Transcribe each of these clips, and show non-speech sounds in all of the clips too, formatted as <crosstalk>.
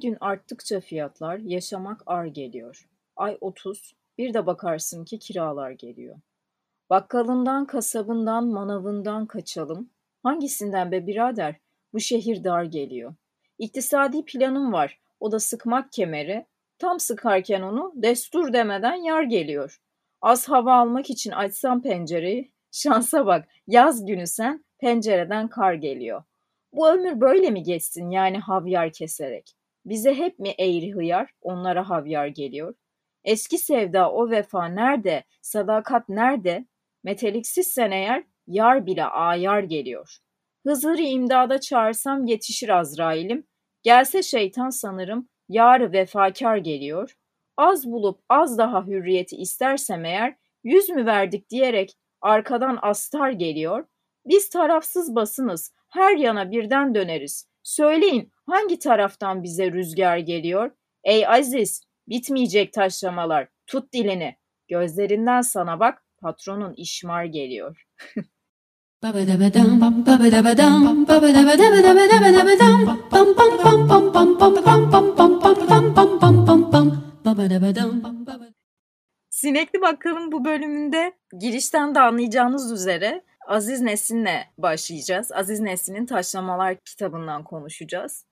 gün arttıkça fiyatlar yaşamak ar geliyor. Ay 30, bir de bakarsın ki kiralar geliyor. Bakkalından, kasabından, manavından kaçalım. Hangisinden be birader? Bu şehir dar geliyor. İktisadi planım var. O da sıkmak kemeri. Tam sıkarken onu destur demeden yar geliyor. Az hava almak için açsam pencereyi. Şansa bak yaz günü sen pencereden kar geliyor. Bu ömür böyle mi geçsin yani havyar keserek? Bize hep mi eğri hıyar, onlara havyar geliyor? Eski sevda o vefa nerede, sadakat nerede? Meteliksizsen eğer yar bile ayar geliyor. Hızır'ı imdada çağırsam yetişir Azrail'im. Gelse şeytan sanırım yarı vefakar geliyor. Az bulup az daha hürriyeti istersem eğer yüz mü verdik diyerek arkadan astar geliyor. Biz tarafsız basınız, her yana birden döneriz. Söyleyin hangi taraftan bize rüzgar geliyor? Ey Aziz, bitmeyecek taşlamalar, tut dilini. Gözlerinden sana bak, patronun işmar geliyor. Sinekli Bakkal'ın bu bölümünde girişten de anlayacağınız üzere Aziz Nesin'le başlayacağız. Aziz Nesin'in Taşlamalar kitabından konuşacağız.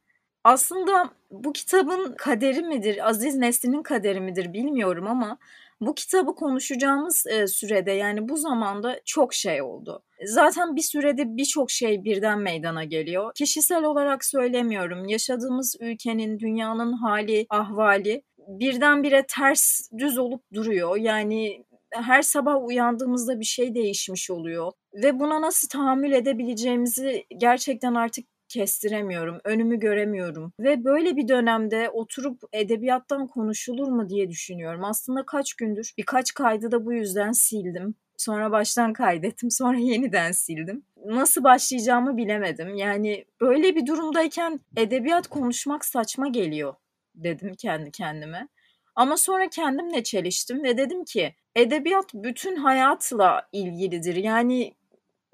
Aslında bu kitabın kaderi midir, Aziz Nesin'in kaderi midir bilmiyorum ama bu kitabı konuşacağımız e, sürede yani bu zamanda çok şey oldu. Zaten bir sürede birçok şey birden meydana geliyor. Kişisel olarak söylemiyorum. Yaşadığımız ülkenin, dünyanın hali, ahvali birdenbire ters düz olup duruyor. Yani her sabah uyandığımızda bir şey değişmiş oluyor ve buna nasıl tahammül edebileceğimizi gerçekten artık kestiremiyorum, önümü göremiyorum ve böyle bir dönemde oturup edebiyattan konuşulur mu diye düşünüyorum. Aslında kaç gündür birkaç kaydı da bu yüzden sildim. Sonra baştan kaydettim, sonra <laughs> yeniden sildim. Nasıl başlayacağımı bilemedim. Yani böyle bir durumdayken edebiyat konuşmak saçma geliyor dedim kendi kendime. Ama sonra kendimle çeliştim ve dedim ki edebiyat bütün hayatla ilgilidir. Yani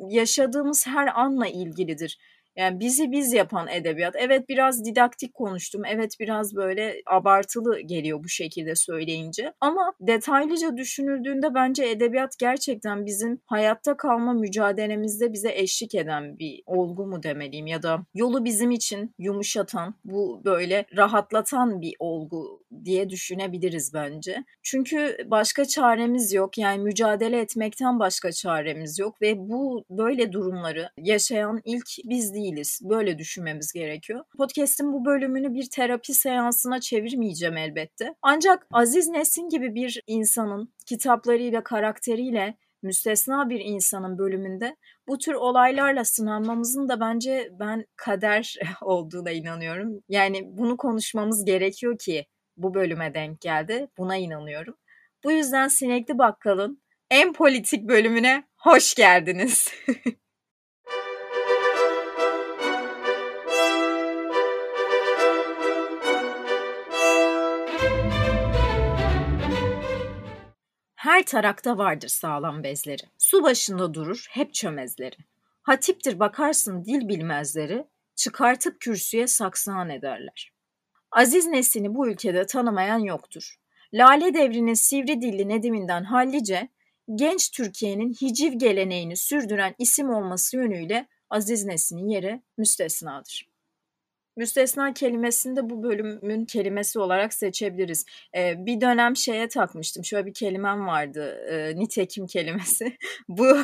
yaşadığımız her anla ilgilidir. Yani bizi biz yapan edebiyat. Evet biraz didaktik konuştum. Evet biraz böyle abartılı geliyor bu şekilde söyleyince. Ama detaylıca düşünüldüğünde bence edebiyat gerçekten bizim hayatta kalma mücadelemizde bize eşlik eden bir olgu mu demeliyim ya da yolu bizim için yumuşatan, bu böyle rahatlatan bir olgu diye düşünebiliriz bence. Çünkü başka çaremiz yok. Yani mücadele etmekten başka çaremiz yok ve bu böyle durumları yaşayan ilk biz değiliz. Böyle düşünmemiz gerekiyor. Podcast'in bu bölümünü bir terapi seansına çevirmeyeceğim elbette. Ancak Aziz Nesin gibi bir insanın kitaplarıyla, karakteriyle müstesna bir insanın bölümünde bu tür olaylarla sınanmamızın da bence ben kader <laughs> olduğuna inanıyorum. Yani bunu konuşmamız gerekiyor ki bu bölüme denk geldi. Buna inanıyorum. Bu yüzden Sinekli Bakkal'ın en politik bölümüne hoş geldiniz. <laughs> Her tarakta vardır sağlam bezleri. Su başında durur hep çömezleri. Hatiptir bakarsın dil bilmezleri, çıkartıp kürsüye saksan ederler. Aziz Nesin'i bu ülkede tanımayan yoktur. Lale devrinin sivri dilli Nedim'inden hallice, genç Türkiye'nin hiciv geleneğini sürdüren isim olması yönüyle Aziz Nesin'in yeri müstesnadır. Müstesna kelimesini de bu bölümün kelimesi olarak seçebiliriz. Ee, bir dönem şeye takmıştım. Şöyle bir kelimem vardı. E, nitekim kelimesi. <laughs> bu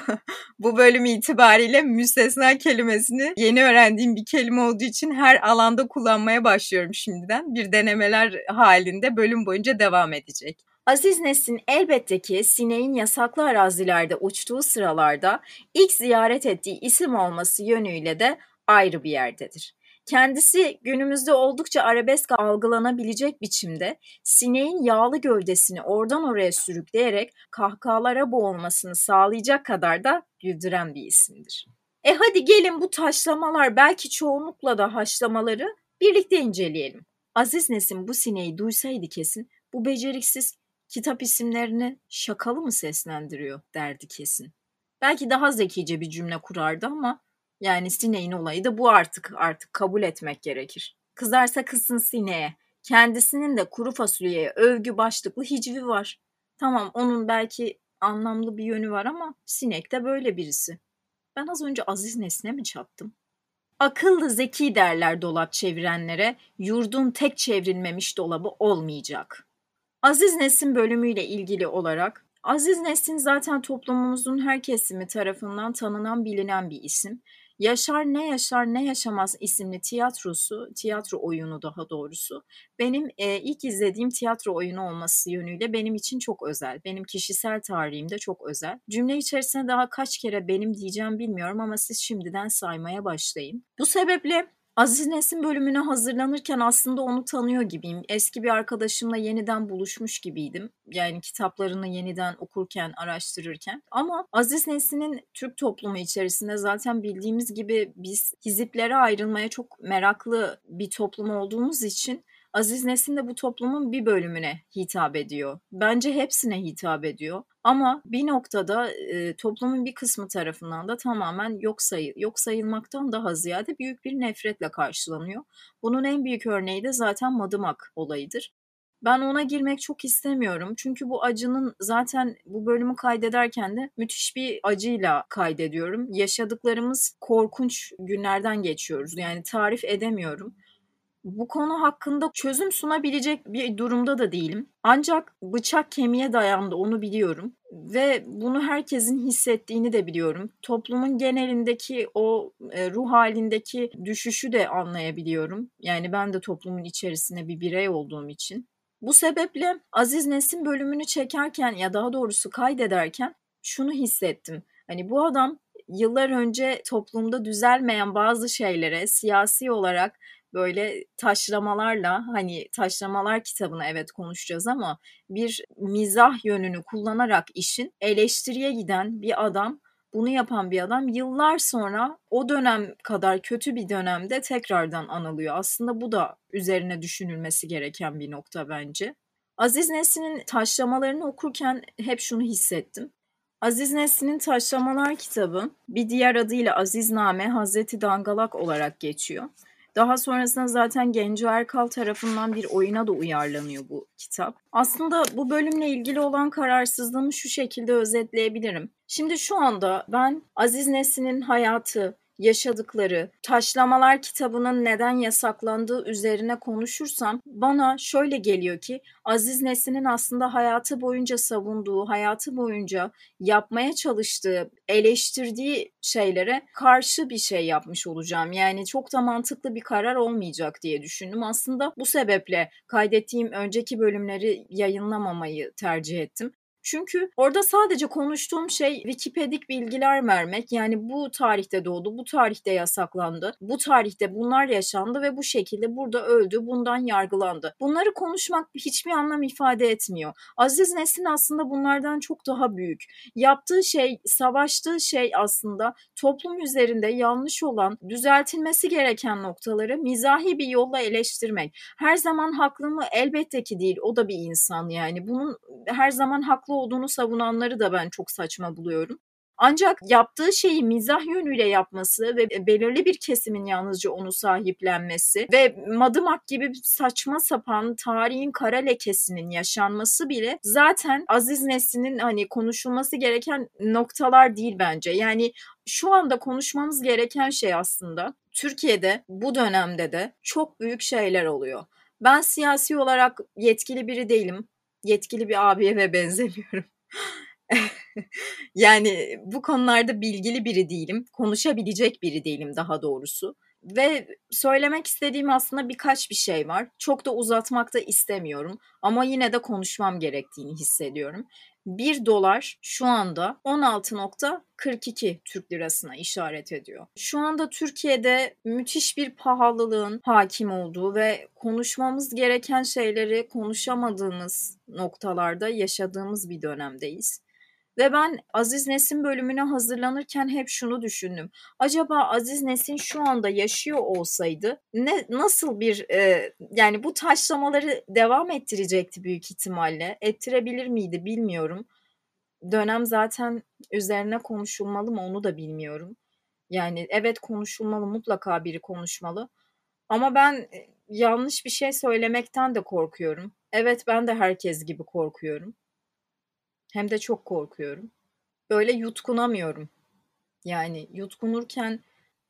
bu bölüm itibariyle müstesna kelimesini yeni öğrendiğim bir kelime olduğu için her alanda kullanmaya başlıyorum şimdiden. Bir denemeler halinde bölüm boyunca devam edecek. Aziz Nesin elbette ki sineğin yasaklı arazilerde uçtuğu sıralarda ilk ziyaret ettiği isim olması yönüyle de ayrı bir yerdedir. Kendisi günümüzde oldukça arabesk algılanabilecek biçimde sineğin yağlı gövdesini oradan oraya sürükleyerek kahkahalara boğulmasını sağlayacak kadar da güldüren bir isimdir. E hadi gelin bu taşlamalar belki çoğunlukla da haşlamaları birlikte inceleyelim. Aziz Nesin bu sineği duysaydı kesin bu beceriksiz kitap isimlerini şakalı mı seslendiriyor derdi kesin. Belki daha zekice bir cümle kurardı ama yani sineğin olayı da bu artık artık kabul etmek gerekir. Kızarsa kızsın sineğe. Kendisinin de kuru fasulyeye övgü başlıklı hicvi var. Tamam onun belki anlamlı bir yönü var ama sinek de böyle birisi. Ben az önce Aziz Nesne mi çattım? Akıllı zeki derler dolap çevirenlere, yurdun tek çevrilmemiş dolabı olmayacak. Aziz Nesin bölümüyle ilgili olarak Aziz Nesin zaten toplumumuzun her kesimi tarafından tanınan bilinen bir isim. Yaşar Ne Yaşar Ne Yaşamaz isimli tiyatrosu, tiyatro oyunu daha doğrusu benim e, ilk izlediğim tiyatro oyunu olması yönüyle benim için çok özel. Benim kişisel tarihimde çok özel. Cümle içerisinde daha kaç kere benim diyeceğim bilmiyorum ama siz şimdiden saymaya başlayın. Bu sebeple Aziz Nesin bölümüne hazırlanırken aslında onu tanıyor gibiyim. Eski bir arkadaşımla yeniden buluşmuş gibiydim. Yani kitaplarını yeniden okurken, araştırırken. Ama Aziz Nesin'in Türk toplumu içerisinde zaten bildiğimiz gibi biz hiziplere ayrılmaya çok meraklı bir toplum olduğumuz için Aziz Nesin de bu toplumun bir bölümüne hitap ediyor. Bence hepsine hitap ediyor. Ama bir noktada e, toplumun bir kısmı tarafından da tamamen yok, sayı, yok sayılmaktan daha ziyade büyük bir nefretle karşılanıyor. Bunun en büyük örneği de zaten Madımak olayıdır. Ben ona girmek çok istemiyorum. Çünkü bu acının zaten bu bölümü kaydederken de müthiş bir acıyla kaydediyorum. Yaşadıklarımız korkunç günlerden geçiyoruz. Yani tarif edemiyorum bu konu hakkında çözüm sunabilecek bir durumda da değilim. Ancak bıçak kemiğe dayandı onu biliyorum ve bunu herkesin hissettiğini de biliyorum. Toplumun genelindeki o e, ruh halindeki düşüşü de anlayabiliyorum. Yani ben de toplumun içerisinde bir birey olduğum için. Bu sebeple Aziz Nesin bölümünü çekerken ya daha doğrusu kaydederken şunu hissettim. Hani bu adam yıllar önce toplumda düzelmeyen bazı şeylere siyasi olarak böyle taşlamalarla hani taşlamalar kitabını evet konuşacağız ama bir mizah yönünü kullanarak işin eleştiriye giden bir adam bunu yapan bir adam yıllar sonra o dönem kadar kötü bir dönemde tekrardan anılıyor. Aslında bu da üzerine düşünülmesi gereken bir nokta bence. Aziz Nesin'in taşlamalarını okurken hep şunu hissettim. Aziz Nesin'in Taşlamalar kitabı bir diğer adıyla Azizname Hazreti Dangalak olarak geçiyor. Daha sonrasında zaten Genco Erkal tarafından bir oyuna da uyarlanıyor bu kitap. Aslında bu bölümle ilgili olan kararsızlığımı şu şekilde özetleyebilirim. Şimdi şu anda ben Aziz Nesin'in hayatı, yaşadıkları, Taşlamalar kitabının neden yasaklandığı üzerine konuşursam bana şöyle geliyor ki Aziz Nesin'in aslında hayatı boyunca savunduğu, hayatı boyunca yapmaya çalıştığı, eleştirdiği şeylere karşı bir şey yapmış olacağım. Yani çok da mantıklı bir karar olmayacak diye düşündüm. Aslında bu sebeple kaydettiğim önceki bölümleri yayınlamamayı tercih ettim. Çünkü orada sadece konuştuğum şey Wikipedik bilgiler vermek. Yani bu tarihte doğdu, bu tarihte yasaklandı, bu tarihte bunlar yaşandı ve bu şekilde burada öldü, bundan yargılandı. Bunları konuşmak hiçbir anlam ifade etmiyor. Aziz Nesin aslında bunlardan çok daha büyük. Yaptığı şey, savaştığı şey aslında toplum üzerinde yanlış olan, düzeltilmesi gereken noktaları mizahi bir yolla eleştirmek. Her zaman haklı mı? Elbette ki değil. O da bir insan yani. Bunun her zaman haklı olduğunu savunanları da ben çok saçma buluyorum. Ancak yaptığı şeyi mizah yönüyle yapması ve belirli bir kesimin yalnızca onu sahiplenmesi ve Madımak gibi saçma sapan tarihin kara lekesinin yaşanması bile zaten Aziz Nesin'in hani konuşulması gereken noktalar değil bence. Yani şu anda konuşmamız gereken şey aslında Türkiye'de bu dönemde de çok büyük şeyler oluyor. Ben siyasi olarak yetkili biri değilim yetkili bir abiye ve benzemiyorum. yani bu konularda bilgili biri değilim. Konuşabilecek biri değilim daha doğrusu. Ve söylemek istediğim aslında birkaç bir şey var. Çok da uzatmak da istemiyorum ama yine de konuşmam gerektiğini hissediyorum. 1 dolar şu anda 16.42 Türk lirasına işaret ediyor. Şu anda Türkiye'de müthiş bir pahalılığın hakim olduğu ve konuşmamız gereken şeyleri konuşamadığımız noktalarda yaşadığımız bir dönemdeyiz. Ve ben Aziz Nesin bölümüne hazırlanırken hep şunu düşündüm. Acaba Aziz Nesin şu anda yaşıyor olsaydı ne nasıl bir e, yani bu taşlamaları devam ettirecekti büyük ihtimalle. Ettirebilir miydi bilmiyorum. Dönem zaten üzerine konuşulmalı mı onu da bilmiyorum. Yani evet konuşulmalı mutlaka biri konuşmalı. Ama ben yanlış bir şey söylemekten de korkuyorum. Evet ben de herkes gibi korkuyorum. Hem de çok korkuyorum. Böyle yutkunamıyorum. Yani yutkunurken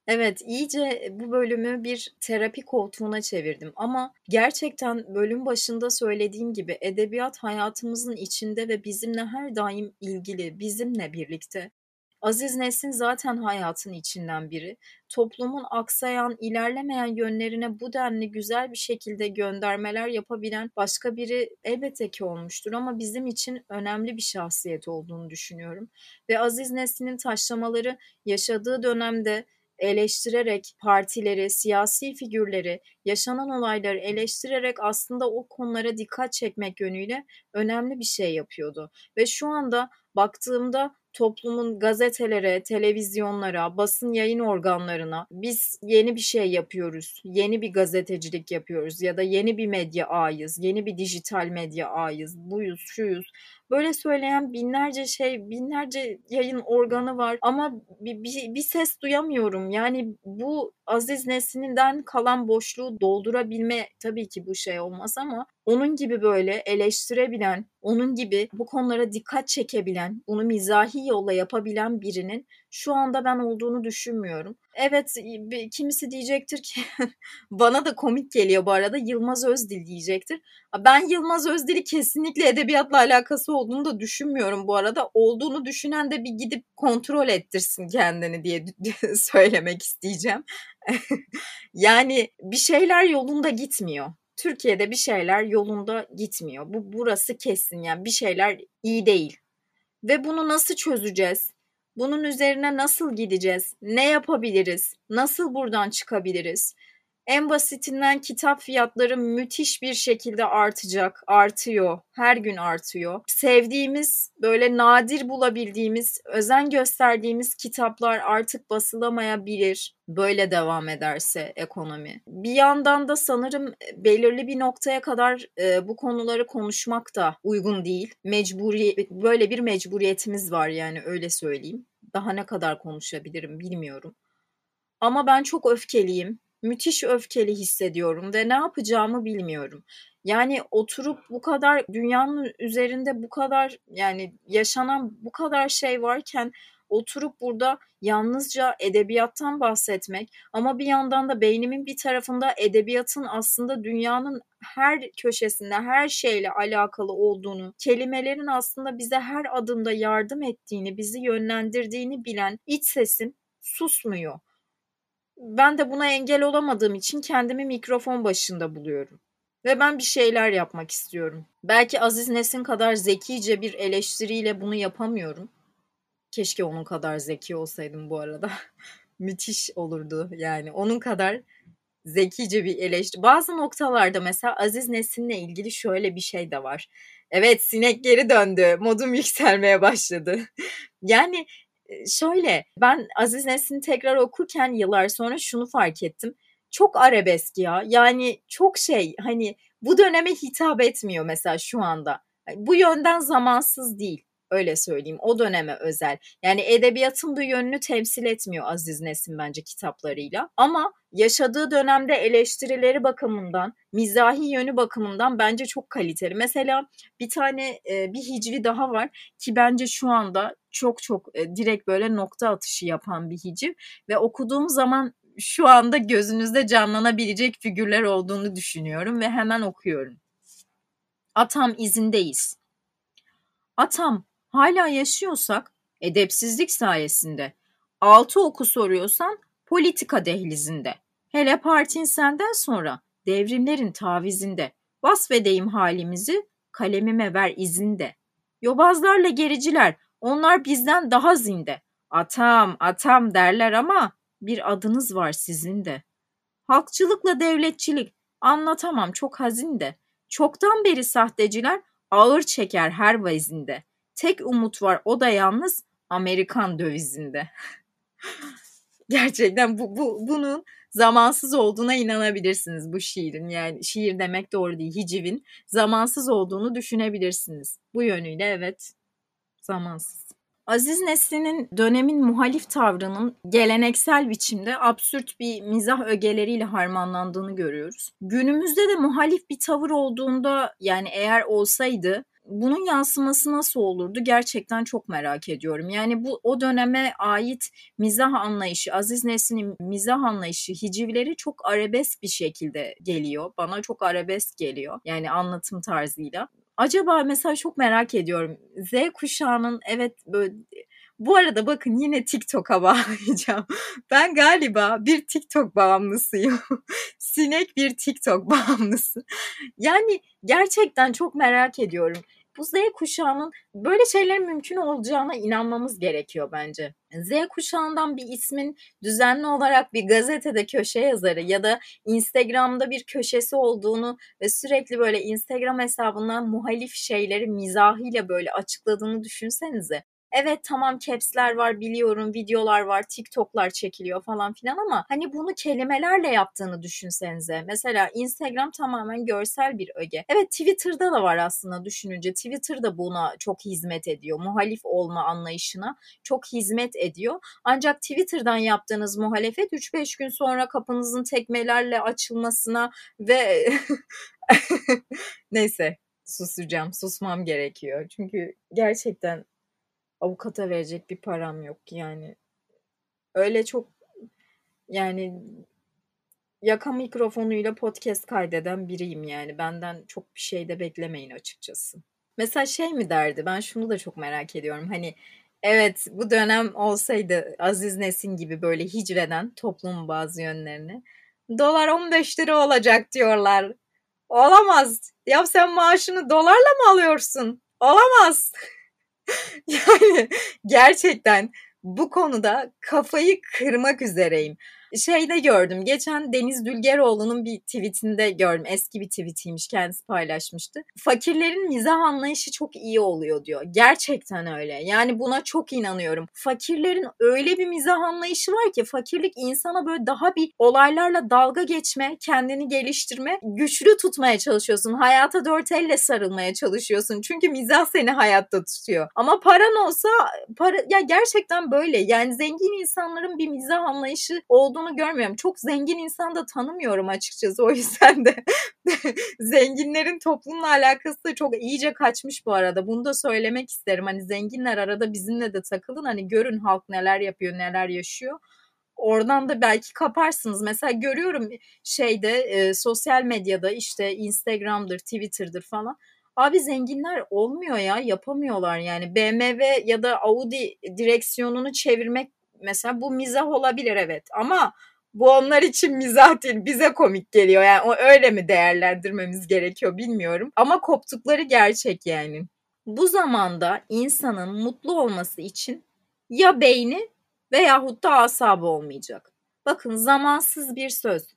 evet iyice bu bölümü bir terapi koltuğuna çevirdim ama gerçekten bölüm başında söylediğim gibi edebiyat hayatımızın içinde ve bizimle her daim ilgili, bizimle birlikte. Aziz Nesin zaten hayatın içinden biri. Toplumun aksayan, ilerlemeyen yönlerine bu denli güzel bir şekilde göndermeler yapabilen başka biri elbette ki olmuştur ama bizim için önemli bir şahsiyet olduğunu düşünüyorum. Ve Aziz Nesin'in taşlamaları yaşadığı dönemde eleştirerek partileri, siyasi figürleri, yaşanan olayları eleştirerek aslında o konulara dikkat çekmek yönüyle önemli bir şey yapıyordu. Ve şu anda baktığımda toplumun gazetelere, televizyonlara, basın yayın organlarına biz yeni bir şey yapıyoruz, yeni bir gazetecilik yapıyoruz ya da yeni bir medya ağıyız, yeni bir dijital medya ağıyız, buyuz, şuyuz Böyle söyleyen binlerce şey, binlerce yayın organı var ama bir, bir, bir ses duyamıyorum. Yani bu Aziz Nesin'inden kalan boşluğu doldurabilme tabii ki bu şey olmaz ama onun gibi böyle eleştirebilen, onun gibi bu konulara dikkat çekebilen, bunu mizahi yolla yapabilen birinin şu anda ben olduğunu düşünmüyorum. Evet kimisi diyecektir ki <laughs> bana da komik geliyor bu arada Yılmaz Özdil diyecektir. Ben Yılmaz Özdil'i kesinlikle edebiyatla alakası olduğunu da düşünmüyorum bu arada. Olduğunu düşünen de bir gidip kontrol ettirsin kendini diye <laughs> söylemek isteyeceğim. <laughs> yani bir şeyler yolunda gitmiyor. Türkiye'de bir şeyler yolunda gitmiyor. Bu burası kesin yani bir şeyler iyi değil. Ve bunu nasıl çözeceğiz? Bunun üzerine nasıl gideceğiz? Ne yapabiliriz? Nasıl buradan çıkabiliriz? En basitinden kitap fiyatları müthiş bir şekilde artacak, artıyor, her gün artıyor. Sevdiğimiz, böyle nadir bulabildiğimiz, özen gösterdiğimiz kitaplar artık basılamayabilir. Böyle devam ederse ekonomi. Bir yandan da sanırım belirli bir noktaya kadar e, bu konuları konuşmak da uygun değil. Mecburi böyle bir mecburiyetimiz var yani öyle söyleyeyim. Daha ne kadar konuşabilirim bilmiyorum. Ama ben çok öfkeliyim müthiş öfkeli hissediyorum ve ne yapacağımı bilmiyorum. Yani oturup bu kadar dünyanın üzerinde bu kadar yani yaşanan bu kadar şey varken oturup burada yalnızca edebiyattan bahsetmek ama bir yandan da beynimin bir tarafında edebiyatın aslında dünyanın her köşesinde her şeyle alakalı olduğunu, kelimelerin aslında bize her adımda yardım ettiğini, bizi yönlendirdiğini bilen iç sesim susmuyor ben de buna engel olamadığım için kendimi mikrofon başında buluyorum. Ve ben bir şeyler yapmak istiyorum. Belki Aziz Nesin kadar zekice bir eleştiriyle bunu yapamıyorum. Keşke onun kadar zeki olsaydım bu arada. <laughs> Müthiş olurdu yani. Onun kadar zekice bir eleştiri. Bazı noktalarda mesela Aziz Nesin'le ilgili şöyle bir şey de var. Evet sinek geri döndü. Modum <laughs> yükselmeye başladı. yani şöyle ben Aziz Nesin'i tekrar okurken yıllar sonra şunu fark ettim. Çok arabesk ya. Yani çok şey hani bu döneme hitap etmiyor mesela şu anda. Bu yönden zamansız değil. Öyle söyleyeyim. O döneme özel. Yani edebiyatın bu yönünü temsil etmiyor Aziz Nesin bence kitaplarıyla. Ama yaşadığı dönemde eleştirileri bakımından, mizahi yönü bakımından bence çok kaliteli. Mesela bir tane e, bir hicri daha var ki bence şu anda çok çok e, direkt böyle nokta atışı yapan bir hiciv ve okuduğum zaman şu anda gözünüzde canlanabilecek figürler olduğunu düşünüyorum ve hemen okuyorum. Atam izindeyiz. Atam hala yaşıyorsak edepsizlik sayesinde. Altı oku soruyorsan politika dehlizinde. Hele partin senden sonra devrimlerin tavizinde. Vasfedeyim halimizi kalemime ver izinde. Yobazlarla gericiler onlar bizden daha zinde. Atam atam derler ama bir adınız var sizin de. Halkçılıkla devletçilik anlatamam çok hazin de. Çoktan beri sahteciler ağır çeker her vazinde. Tek umut var o da yalnız Amerikan dövizinde. <laughs> Gerçekten bu, bu bunun zamansız olduğuna inanabilirsiniz bu şiirin. Yani şiir demek doğru değil. Hicivin zamansız olduğunu düşünebilirsiniz. Bu yönüyle evet zamansız. Aziz Nesin'in dönemin muhalif tavrının geleneksel biçimde absürt bir mizah ögeleriyle harmanlandığını görüyoruz. Günümüzde de muhalif bir tavır olduğunda yani eğer olsaydı bunun yansıması nasıl olurdu gerçekten çok merak ediyorum. Yani bu o döneme ait mizah anlayışı, Aziz Nesin'in mizah anlayışı, hicivleri çok arabesk bir şekilde geliyor. Bana çok arabesk geliyor. Yani anlatım tarzıyla. Acaba mesela çok merak ediyorum. Z kuşağının evet böyle bu arada bakın yine TikTok'a <laughs> bağlayacağım. Ben galiba bir TikTok bağımlısıyım. <laughs> Sinek bir TikTok bağımlısı. Yani gerçekten çok merak ediyorum bu Z kuşağının böyle şeylerin mümkün olacağına inanmamız gerekiyor bence. Z kuşağından bir ismin düzenli olarak bir gazetede köşe yazarı ya da Instagram'da bir köşesi olduğunu ve sürekli böyle Instagram hesabından muhalif şeyleri mizahıyla böyle açıkladığını düşünsenize. Evet tamam caps'ler var biliyorum, videolar var, TikTok'lar çekiliyor falan filan ama hani bunu kelimelerle yaptığını düşünsenize. Mesela Instagram tamamen görsel bir öge. Evet Twitter'da da var aslında düşününce. Twitter da buna çok hizmet ediyor. Muhalif olma anlayışına çok hizmet ediyor. Ancak Twitter'dan yaptığınız muhalefet 3-5 gün sonra kapınızın tekmelerle açılmasına ve <laughs> neyse susacağım. Susmam gerekiyor. Çünkü gerçekten avukata verecek bir param yok yani. Öyle çok yani yaka mikrofonuyla podcast kaydeden biriyim yani. Benden çok bir şey de beklemeyin açıkçası. Mesela şey mi derdi? Ben şunu da çok merak ediyorum. Hani evet bu dönem olsaydı Aziz Nesin gibi böyle hicveden toplumun bazı yönlerini. Dolar 15 lira olacak diyorlar. Olamaz. Ya sen maaşını dolarla mı alıyorsun? Olamaz. Yani gerçekten bu konuda kafayı kırmak üzereyim şeyde gördüm. Geçen Deniz Dülgeroğlu'nun bir tweetinde gördüm. Eski bir tweetiymiş kendisi paylaşmıştı. Fakirlerin mizah anlayışı çok iyi oluyor diyor. Gerçekten öyle. Yani buna çok inanıyorum. Fakirlerin öyle bir mizah anlayışı var ki fakirlik insana böyle daha bir olaylarla dalga geçme, kendini geliştirme, güçlü tutmaya çalışıyorsun. Hayata dört elle sarılmaya çalışıyorsun. Çünkü mizah seni hayatta tutuyor. Ama paran olsa para ya gerçekten böyle. Yani zengin insanların bir mizah anlayışı olduğu olduğunu görmüyorum. Çok zengin insan da tanımıyorum açıkçası o yüzden de <laughs> zenginlerin toplumla alakası da çok iyice kaçmış bu arada. Bunu da söylemek isterim. Hani zenginler arada bizimle de takılın. Hani görün halk neler yapıyor, neler yaşıyor. Oradan da belki kaparsınız. Mesela görüyorum şeyde e, sosyal medyada işte Instagram'dır, Twitter'dır falan. Abi zenginler olmuyor ya yapamıyorlar yani BMW ya da Audi direksiyonunu çevirmek mesela bu mizah olabilir evet ama bu onlar için mizah değil bize komik geliyor yani o öyle mi değerlendirmemiz gerekiyor bilmiyorum ama koptukları gerçek yani. Bu zamanda insanın mutlu olması için ya beyni veyahut da asabı olmayacak. Bakın zamansız bir söz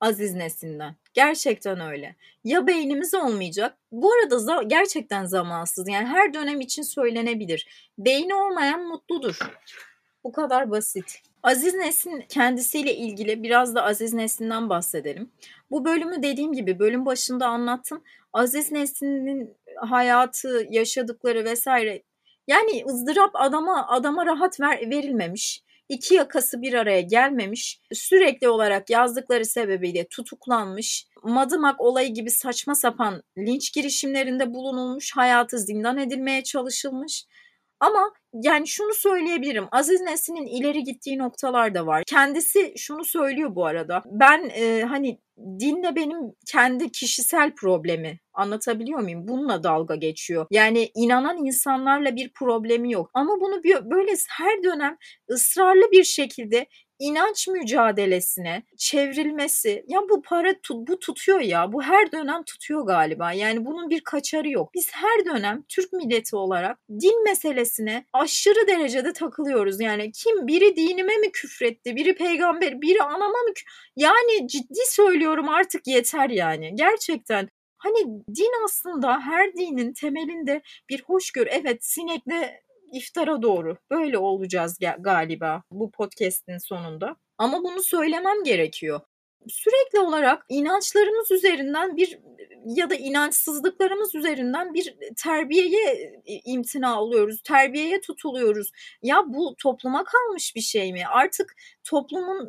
Aziz Nesin'den. Gerçekten öyle. Ya beynimiz olmayacak. Bu arada za- gerçekten zamansız. Yani her dönem için söylenebilir. Beyni olmayan mutludur. Bu kadar basit. Aziz Nesin kendisiyle ilgili biraz da Aziz Nesin'den bahsedelim. Bu bölümü dediğim gibi bölüm başında anlattım. Aziz Nesin'in hayatı, yaşadıkları vesaire yani ızdırap adama adama rahat ver, verilmemiş. İki yakası bir araya gelmemiş. Sürekli olarak yazdıkları sebebiyle tutuklanmış. Madımak olayı gibi saçma sapan linç girişimlerinde bulunulmuş. Hayatı zindan edilmeye çalışılmış. Ama yani şunu söyleyebilirim. Aziz Nesin'in ileri gittiği noktalar da var. Kendisi şunu söylüyor bu arada. Ben e, hani dinle benim kendi kişisel problemi anlatabiliyor muyum? Bununla dalga geçiyor. Yani inanan insanlarla bir problemi yok. Ama bunu böyle her dönem ısrarlı bir şekilde inanç mücadelesine çevrilmesi ya bu para tut, bu tutuyor ya bu her dönem tutuyor galiba yani bunun bir kaçarı yok. Biz her dönem Türk milleti olarak din meselesine aşırı derecede takılıyoruz yani kim biri dinime mi küfretti biri peygamber biri anama mı yani ciddi söylüyorum artık yeter yani gerçekten Hani din aslında her dinin temelinde bir hoşgörü. Evet sinekle iftara doğru böyle olacağız galiba bu podcast'in sonunda. Ama bunu söylemem gerekiyor. sürekli olarak inançlarımız üzerinden bir ya da inançsızlıklarımız üzerinden bir terbiyeye imtina oluyoruz, terbiyeye tutuluyoruz. Ya bu topluma kalmış bir şey mi? Artık toplumun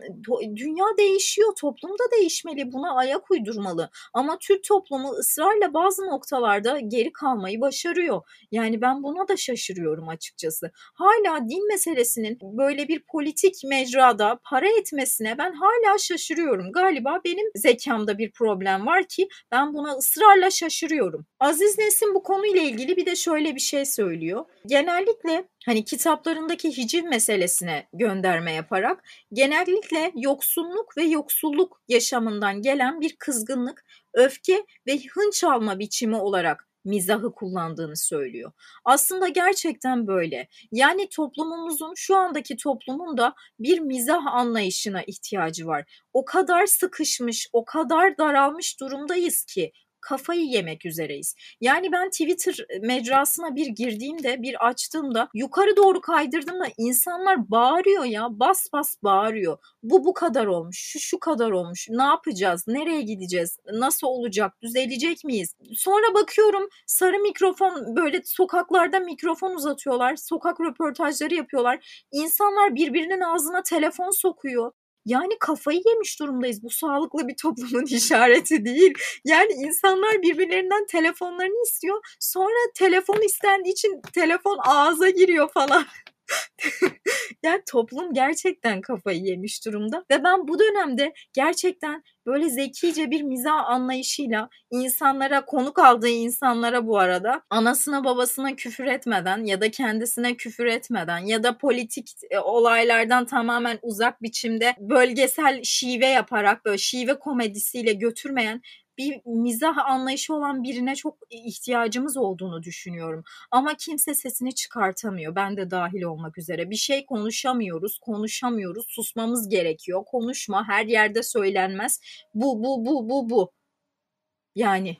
dünya değişiyor, toplum da değişmeli, buna ayak uydurmalı. Ama Türk toplumu ısrarla bazı noktalarda geri kalmayı başarıyor. Yani ben buna da şaşırıyorum açıkçası. Hala din meselesinin böyle bir politik mecrada para etmesine ben hala şaşırıyorum. Galiba benim zekamda bir problem var ki ben buna ısrarla şaşırıyorum. Aziz Nesin bu konuyla ilgili bir de şöyle bir şey söylüyor. Genellikle hani kitaplarındaki hiciv meselesine gönderme yaparak genellikle yoksunluk ve yoksulluk yaşamından gelen bir kızgınlık, öfke ve hınç alma biçimi olarak mizahı kullandığını söylüyor. Aslında gerçekten böyle. Yani toplumumuzun şu andaki toplumun da bir mizah anlayışına ihtiyacı var. O kadar sıkışmış, o kadar daralmış durumdayız ki kafayı yemek üzereyiz. Yani ben Twitter mecrasına bir girdiğimde, bir açtığımda, yukarı doğru kaydırdığımda insanlar bağırıyor ya, bas bas bağırıyor. Bu bu kadar olmuş, şu şu kadar olmuş. Ne yapacağız? Nereye gideceğiz? Nasıl olacak? Düzelecek miyiz? Sonra bakıyorum sarı mikrofon böyle sokaklarda mikrofon uzatıyorlar. Sokak röportajları yapıyorlar. İnsanlar birbirinin ağzına telefon sokuyor. Yani kafayı yemiş durumdayız. Bu sağlıklı bir toplumun <laughs> işareti değil. Yani insanlar birbirlerinden telefonlarını istiyor. Sonra telefon istendiği için telefon ağza giriyor falan. <laughs> yani toplum gerçekten kafayı yemiş durumda. Ve ben bu dönemde gerçekten böyle zekice bir mizah anlayışıyla insanlara konuk aldığı insanlara bu arada anasına babasına küfür etmeden ya da kendisine küfür etmeden ya da politik e, olaylardan tamamen uzak biçimde bölgesel şive yaparak böyle şive komedisiyle götürmeyen bir mizah anlayışı olan birine çok ihtiyacımız olduğunu düşünüyorum. Ama kimse sesini çıkartamıyor. Ben de dahil olmak üzere. Bir şey konuşamıyoruz, konuşamıyoruz, susmamız gerekiyor. Konuşma, her yerde söylenmez. Bu, bu, bu, bu, bu. Yani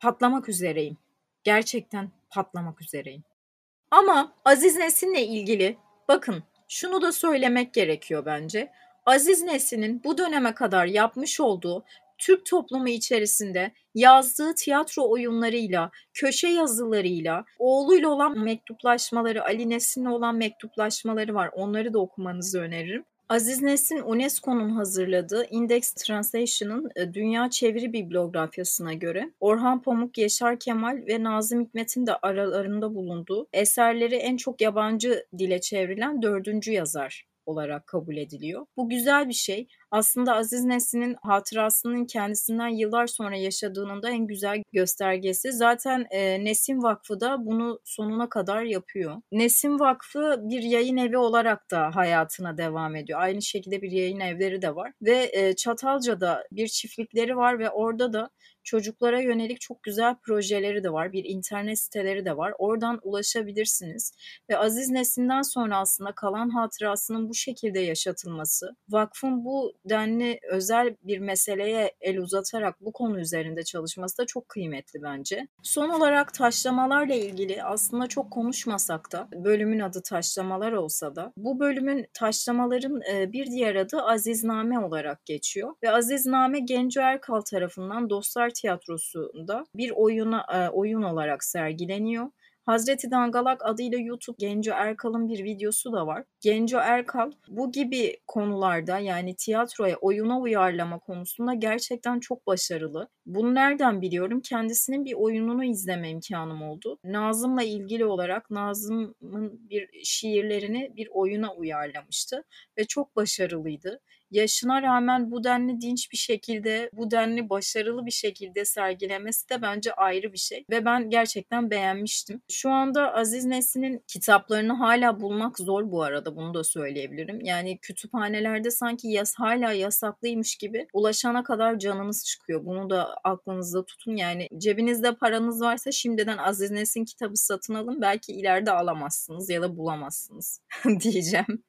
patlamak üzereyim. Gerçekten patlamak üzereyim. Ama Aziz Nesin'le ilgili bakın şunu da söylemek gerekiyor bence. Aziz Nesin'in bu döneme kadar yapmış olduğu Türk toplumu içerisinde yazdığı tiyatro oyunlarıyla, köşe yazılarıyla, oğluyla olan mektuplaşmaları, Ali Nesin'le olan mektuplaşmaları var. Onları da okumanızı öneririm. Aziz Nesin UNESCO'nun hazırladığı Index Translation'ın e, dünya çeviri bibliografyasına göre Orhan Pamuk, Yaşar Kemal ve Nazım Hikmet'in de aralarında bulunduğu eserleri en çok yabancı dile çevrilen dördüncü yazar olarak kabul ediliyor. Bu güzel bir şey. Aslında Aziz Nesin'in hatırasının kendisinden yıllar sonra yaşadığının da en güzel göstergesi. Zaten e, Nesin Vakfı da bunu sonuna kadar yapıyor. Nesin Vakfı bir yayın evi olarak da hayatına devam ediyor. Aynı şekilde bir yayın evleri de var. Ve e, Çatalca'da bir çiftlikleri var ve orada da çocuklara yönelik çok güzel projeleri de var. Bir internet siteleri de var. Oradan ulaşabilirsiniz. Ve Aziz Nesin'den sonra aslında kalan hatırasının bu şekilde yaşatılması, vakfın bu denli özel bir meseleye el uzatarak bu konu üzerinde çalışması da çok kıymetli bence. Son olarak taşlamalarla ilgili aslında çok konuşmasak da bölümün adı taşlamalar olsa da bu bölümün taşlamaların bir diğer adı Azizname olarak geçiyor. Ve Azizname Genco Erkal tarafından Dostlar Tiyatrosu'nda bir oyuna oyun olarak sergileniyor. Hazreti Dangalak adıyla YouTube Genco Erkal'ın bir videosu da var. Genco Erkal bu gibi konularda yani tiyatroya, oyuna uyarlama konusunda gerçekten çok başarılı. Bunu nereden biliyorum? Kendisinin bir oyununu izleme imkanım oldu. Nazım'la ilgili olarak Nazım'ın bir şiirlerini bir oyuna uyarlamıştı ve çok başarılıydı yaşına rağmen bu denli dinç bir şekilde, bu denli başarılı bir şekilde sergilemesi de bence ayrı bir şey. Ve ben gerçekten beğenmiştim. Şu anda Aziz Nesin'in kitaplarını hala bulmak zor bu arada bunu da söyleyebilirim. Yani kütüphanelerde sanki yas hala yasaklıymış gibi ulaşana kadar canınız çıkıyor. Bunu da aklınızda tutun. Yani cebinizde paranız varsa şimdiden Aziz Nesin kitabı satın alın. Belki ileride alamazsınız ya da bulamazsınız <laughs> diyeceğim.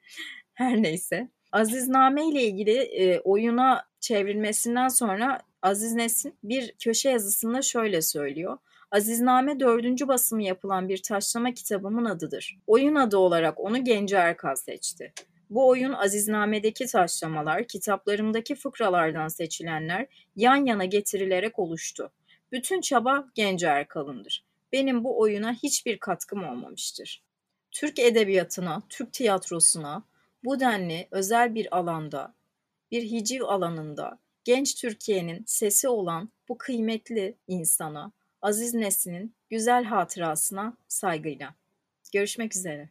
Her neyse. Azizname ile ilgili e, oyuna çevrilmesinden sonra Aziz Nesin bir köşe yazısında şöyle söylüyor. Azizname dördüncü basımı yapılan bir taşlama kitabımın adıdır. Oyun adı olarak onu Genco Erkal seçti. Bu oyun Azizname'deki taşlamalar, kitaplarımdaki fıkralardan seçilenler yan yana getirilerek oluştu. Bütün çaba Genco Erkal'ındır. Benim bu oyuna hiçbir katkım olmamıştır. Türk edebiyatına, Türk tiyatrosuna bu denli özel bir alanda, bir hiciv alanında genç Türkiye'nin sesi olan bu kıymetli insana, Aziz Nesin'in güzel hatırasına saygıyla. Görüşmek üzere.